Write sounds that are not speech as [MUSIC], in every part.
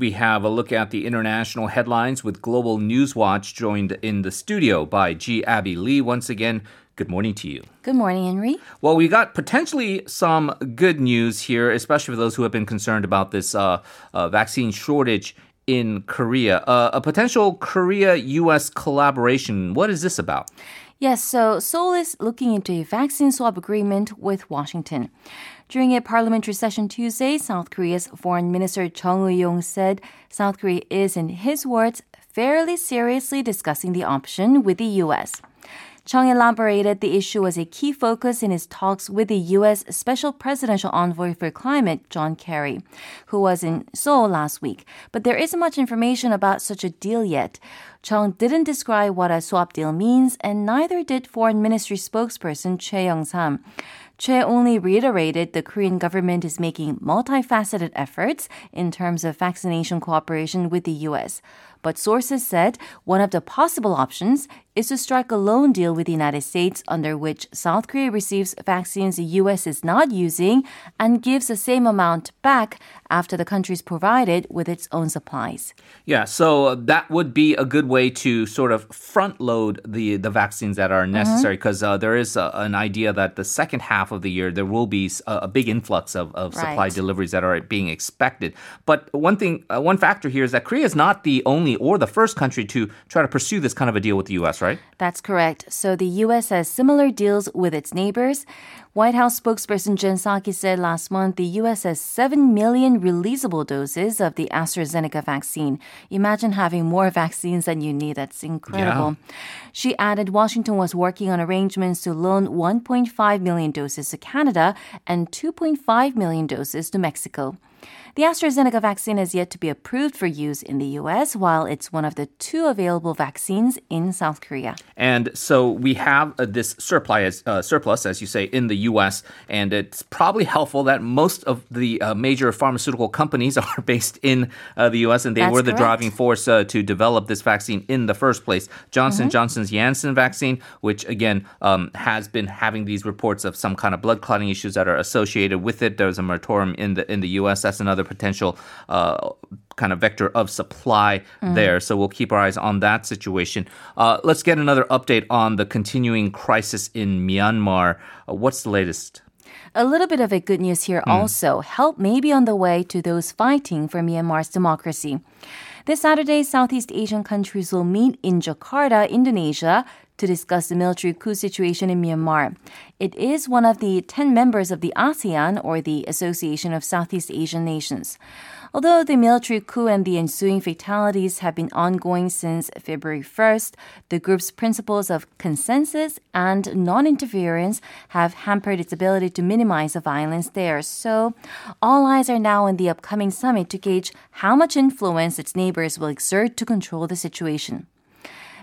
we have a look at the international headlines with Global News Watch joined in the studio by Jee Abbey Lee. Once again, good morning to you. Good morning, Henry. Well, we got potentially some good news here, especially for those who have been concerned about this uh, uh, vaccine shortage in Korea. Uh, a potential Korea US collaboration. What is this about? Yes, so Seoul is looking into a vaccine swap agreement with Washington. During a parliamentary session Tuesday, South Korea's Foreign Minister Chung Eui-yong said South Korea is, in his words, fairly seriously discussing the option with the U.S. Chung elaborated the issue was a key focus in his talks with the U.S. Special Presidential Envoy for Climate, John Kerry, who was in Seoul last week. But there isn't much information about such a deal yet. Chung didn't describe what a swap deal means, and neither did Foreign Ministry spokesperson Choi Young-sam. Choi only reiterated the Korean government is making multifaceted efforts in terms of vaccination cooperation with the U.S. But sources said one of the possible options is to strike a loan deal with the United States under which South Korea receives vaccines the US is not using and gives the same amount back after the country is provided with its own supplies. Yeah, so that would be a good way to sort of front load the, the vaccines that are necessary because mm-hmm. uh, there is a, an idea that the second half of the year there will be a, a big influx of, of right. supply deliveries that are being expected. But one thing, uh, one factor here is that Korea is not the only or the first country to try to pursue this kind of a deal with the US, right? That's correct. So the US has similar deals with its neighbors. White House spokesperson Jen Psaki said last month the U.S. has 7 million releasable doses of the AstraZeneca vaccine. Imagine having more vaccines than you need. That's incredible. Yeah. She added Washington was working on arrangements to loan 1.5 million doses to Canada and 2.5 million doses to Mexico. The AstraZeneca vaccine has yet to be approved for use in the US, while it's one of the two available vaccines in South Korea. And so we have uh, this surplus, uh, surplus, as you say, in the US, and it's probably helpful that most of the uh, major pharmaceutical companies [LAUGHS] are based in uh, the US, and they That's were the correct. driving force uh, to develop this vaccine in the first place. Johnson mm-hmm. Johnson's Janssen vaccine, which again um, has been having these reports of some kind of blood clotting issues that are associated with it. There's a moratorium in the in the US. That's another potential uh, kind of vector of supply mm. there. So we'll keep our eyes on that situation. Uh, let's get another update on the continuing crisis in Myanmar. Uh, what's the latest? A little bit of a good news here mm. also. Help may be on the way to those fighting for Myanmar's democracy. This Saturday, Southeast Asian countries will meet in Jakarta, Indonesia, to discuss the military coup situation in Myanmar. It is one of the 10 members of the ASEAN, or the Association of Southeast Asian Nations. Although the military coup and the ensuing fatalities have been ongoing since February 1st, the group's principles of consensus and non interference have hampered its ability to minimize the violence there. So, all eyes are now on the upcoming summit to gauge how much influence its neighbors will exert to control the situation.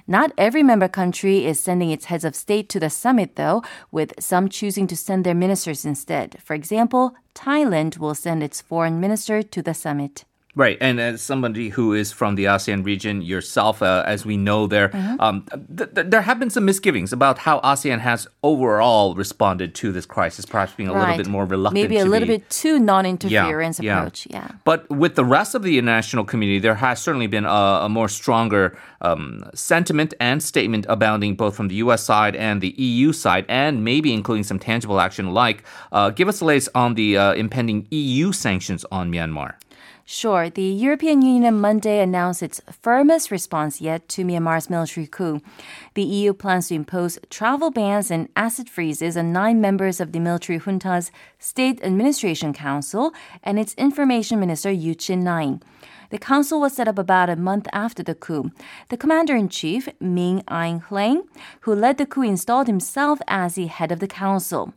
Not every member country is sending its heads of state to the summit, though, with some choosing to send their ministers instead. For example, Thailand will send its foreign minister to the summit. Right, and as somebody who is from the ASEAN region yourself, uh, as we know there, mm-hmm. um, th- th- there have been some misgivings about how ASEAN has overall responded to this crisis, perhaps being a right. little bit more reluctant. Maybe a little be, bit too non-interference yeah, approach. Yeah. yeah. But with the rest of the international community, there has certainly been a, a more stronger um, sentiment and statement abounding both from the U.S. side and the EU side, and maybe including some tangible action. Like, uh, give us the latest on the uh, impending EU sanctions on Myanmar. Sure, the European Union on Monday announced its firmest response yet to Myanmar's military coup. The EU plans to impose travel bans and asset freezes on nine members of the military junta's State Administration Council and its Information Minister U Chit Naing. The council was set up about a month after the coup. The commander in chief, Min Aung Hlaing, who led the coup, installed himself as the head of the council.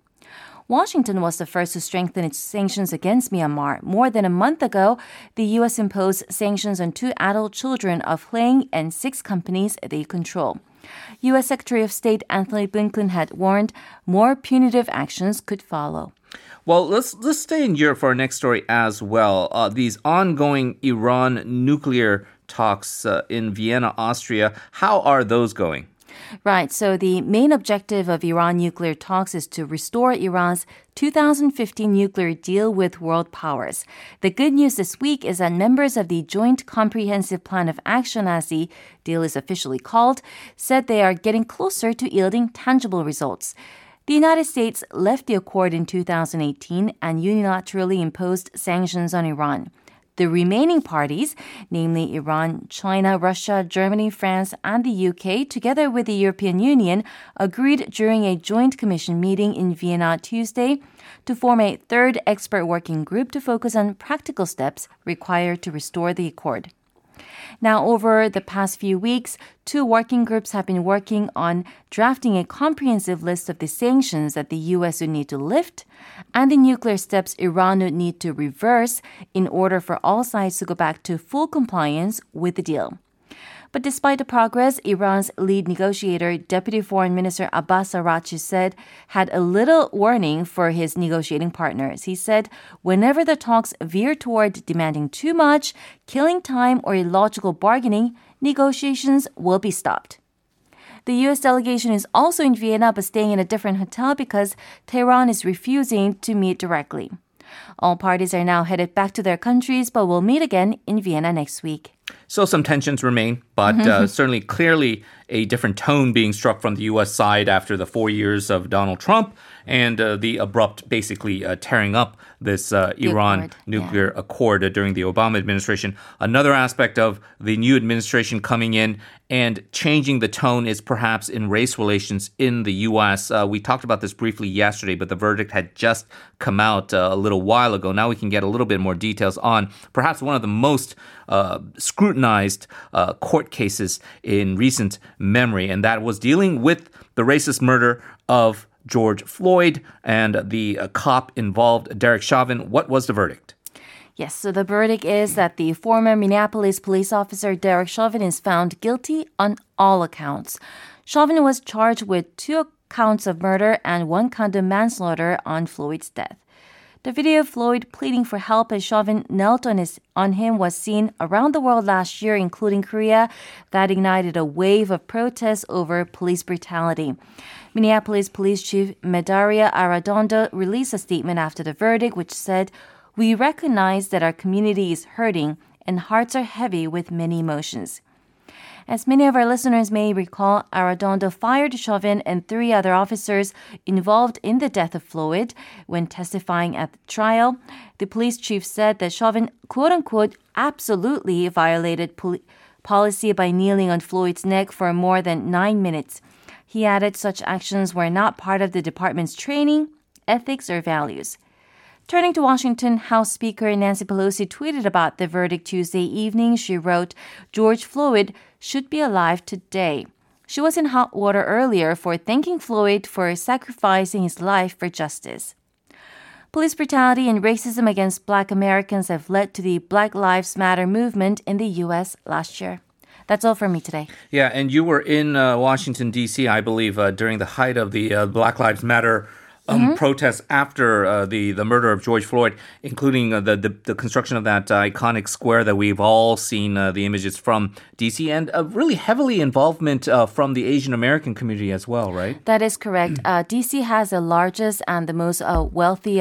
Washington was the first to strengthen its sanctions against Myanmar. More than a month ago, the U.S. imposed sanctions on two adult children of Hlaing and six companies they control. U.S. Secretary of State Antony Blinken had warned more punitive actions could follow. Well, let's let's stay in Europe for our next story as well. Uh, these ongoing Iran nuclear talks uh, in Vienna, Austria. How are those going? Right. So the main objective of Iran nuclear talks is to restore Iran's 2015 nuclear deal with world powers. The good news this week is that members of the Joint Comprehensive Plan of Action, as the deal is officially called, said they are getting closer to yielding tangible results. The United States left the accord in 2018 and unilaterally imposed sanctions on Iran. The remaining parties, namely Iran, China, Russia, Germany, France, and the UK, together with the European Union, agreed during a joint commission meeting in Vienna Tuesday to form a third expert working group to focus on practical steps required to restore the accord. Now, over the past few weeks, two working groups have been working on drafting a comprehensive list of the sanctions that the U.S. would need to lift and the nuclear steps Iran would need to reverse in order for all sides to go back to full compliance with the deal. But despite the progress, Iran's lead negotiator, Deputy Foreign Minister Abbas Araghchi said had a little warning for his negotiating partners. He said, whenever the talks veer toward demanding too much, killing time, or illogical bargaining, negotiations will be stopped. The U.S. delegation is also in Vienna but staying in a different hotel because Tehran is refusing to meet directly. All parties are now headed back to their countries but will meet again in Vienna next week. So some tensions remain, but uh, mm-hmm. certainly clearly a different tone being struck from the U.S. side after the four years of Donald Trump and uh, the abrupt, basically uh, tearing up this uh, Iran accord. nuclear yeah. accord uh, during the Obama administration. Another aspect of the new administration coming in and changing the tone is perhaps in race relations in the U.S. Uh, we talked about this briefly yesterday, but the verdict had just come out uh, a little while ago. Now we can get a little bit more details on perhaps one of the most uh, scrutinized uh, court cases in recent memory, and that was dealing with the racist murder of George Floyd and the uh, cop involved, Derek Chauvin. What was the verdict? Yes, so the verdict is that the former Minneapolis police officer Derek Chauvin is found guilty on all accounts. Chauvin was charged with two counts of murder and one count of manslaughter on Floyd's death. The video of Floyd pleading for help as Chauvin knelt on, his, on him was seen around the world last year, including Korea, that ignited a wave of protests over police brutality. Minneapolis Police Chief Medaria Arradondo released a statement after the verdict, which said, We recognize that our community is hurting and hearts are heavy with many emotions. As many of our listeners may recall, Arradondo fired Chauvin and three other officers involved in the death of Floyd. When testifying at the trial, the police chief said that Chauvin, quote unquote, absolutely violated poli- policy by kneeling on Floyd's neck for more than nine minutes. He added such actions were not part of the department's training, ethics, or values. Turning to Washington, House Speaker Nancy Pelosi tweeted about the verdict Tuesday evening. She wrote, George Floyd should be alive today. She was in hot water earlier for thanking Floyd for sacrificing his life for justice. Police brutality and racism against black Americans have led to the Black Lives Matter movement in the U.S. last year. That's all for me today. Yeah, and you were in uh, Washington, D.C., I believe, uh, during the height of the uh, Black Lives Matter um, mm-hmm. protests after uh, the the murder of George Floyd, including uh, the, the, the construction of that uh, iconic square that we've all seen uh, the images from DC, and a really heavily involvement uh, from the Asian American community as well, right? That is correct. Uh, DC has the largest and the most wealthy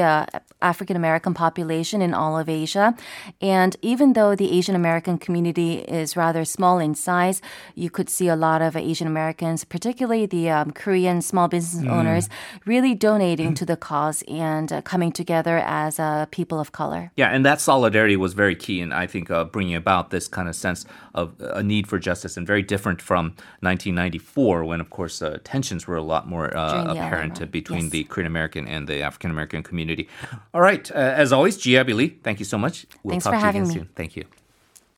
African American population in all of Asia, and even though the Asian American community is rather small in size, you could see a lot of Asian Americans, particularly the um, Korean small business mm. owners, really donating contributing to the cause and uh, coming together as a people of color. Yeah, and that solidarity was very key in, I think, uh, bringing about this kind of sense of a need for justice and very different from 1994 when, of course, uh, tensions were a lot more uh, apparent between yes. the Korean American and the African American community. All right, uh, as always, Gia Lee, thank you so much. We'll Thanks for having me. Soon. Thank you.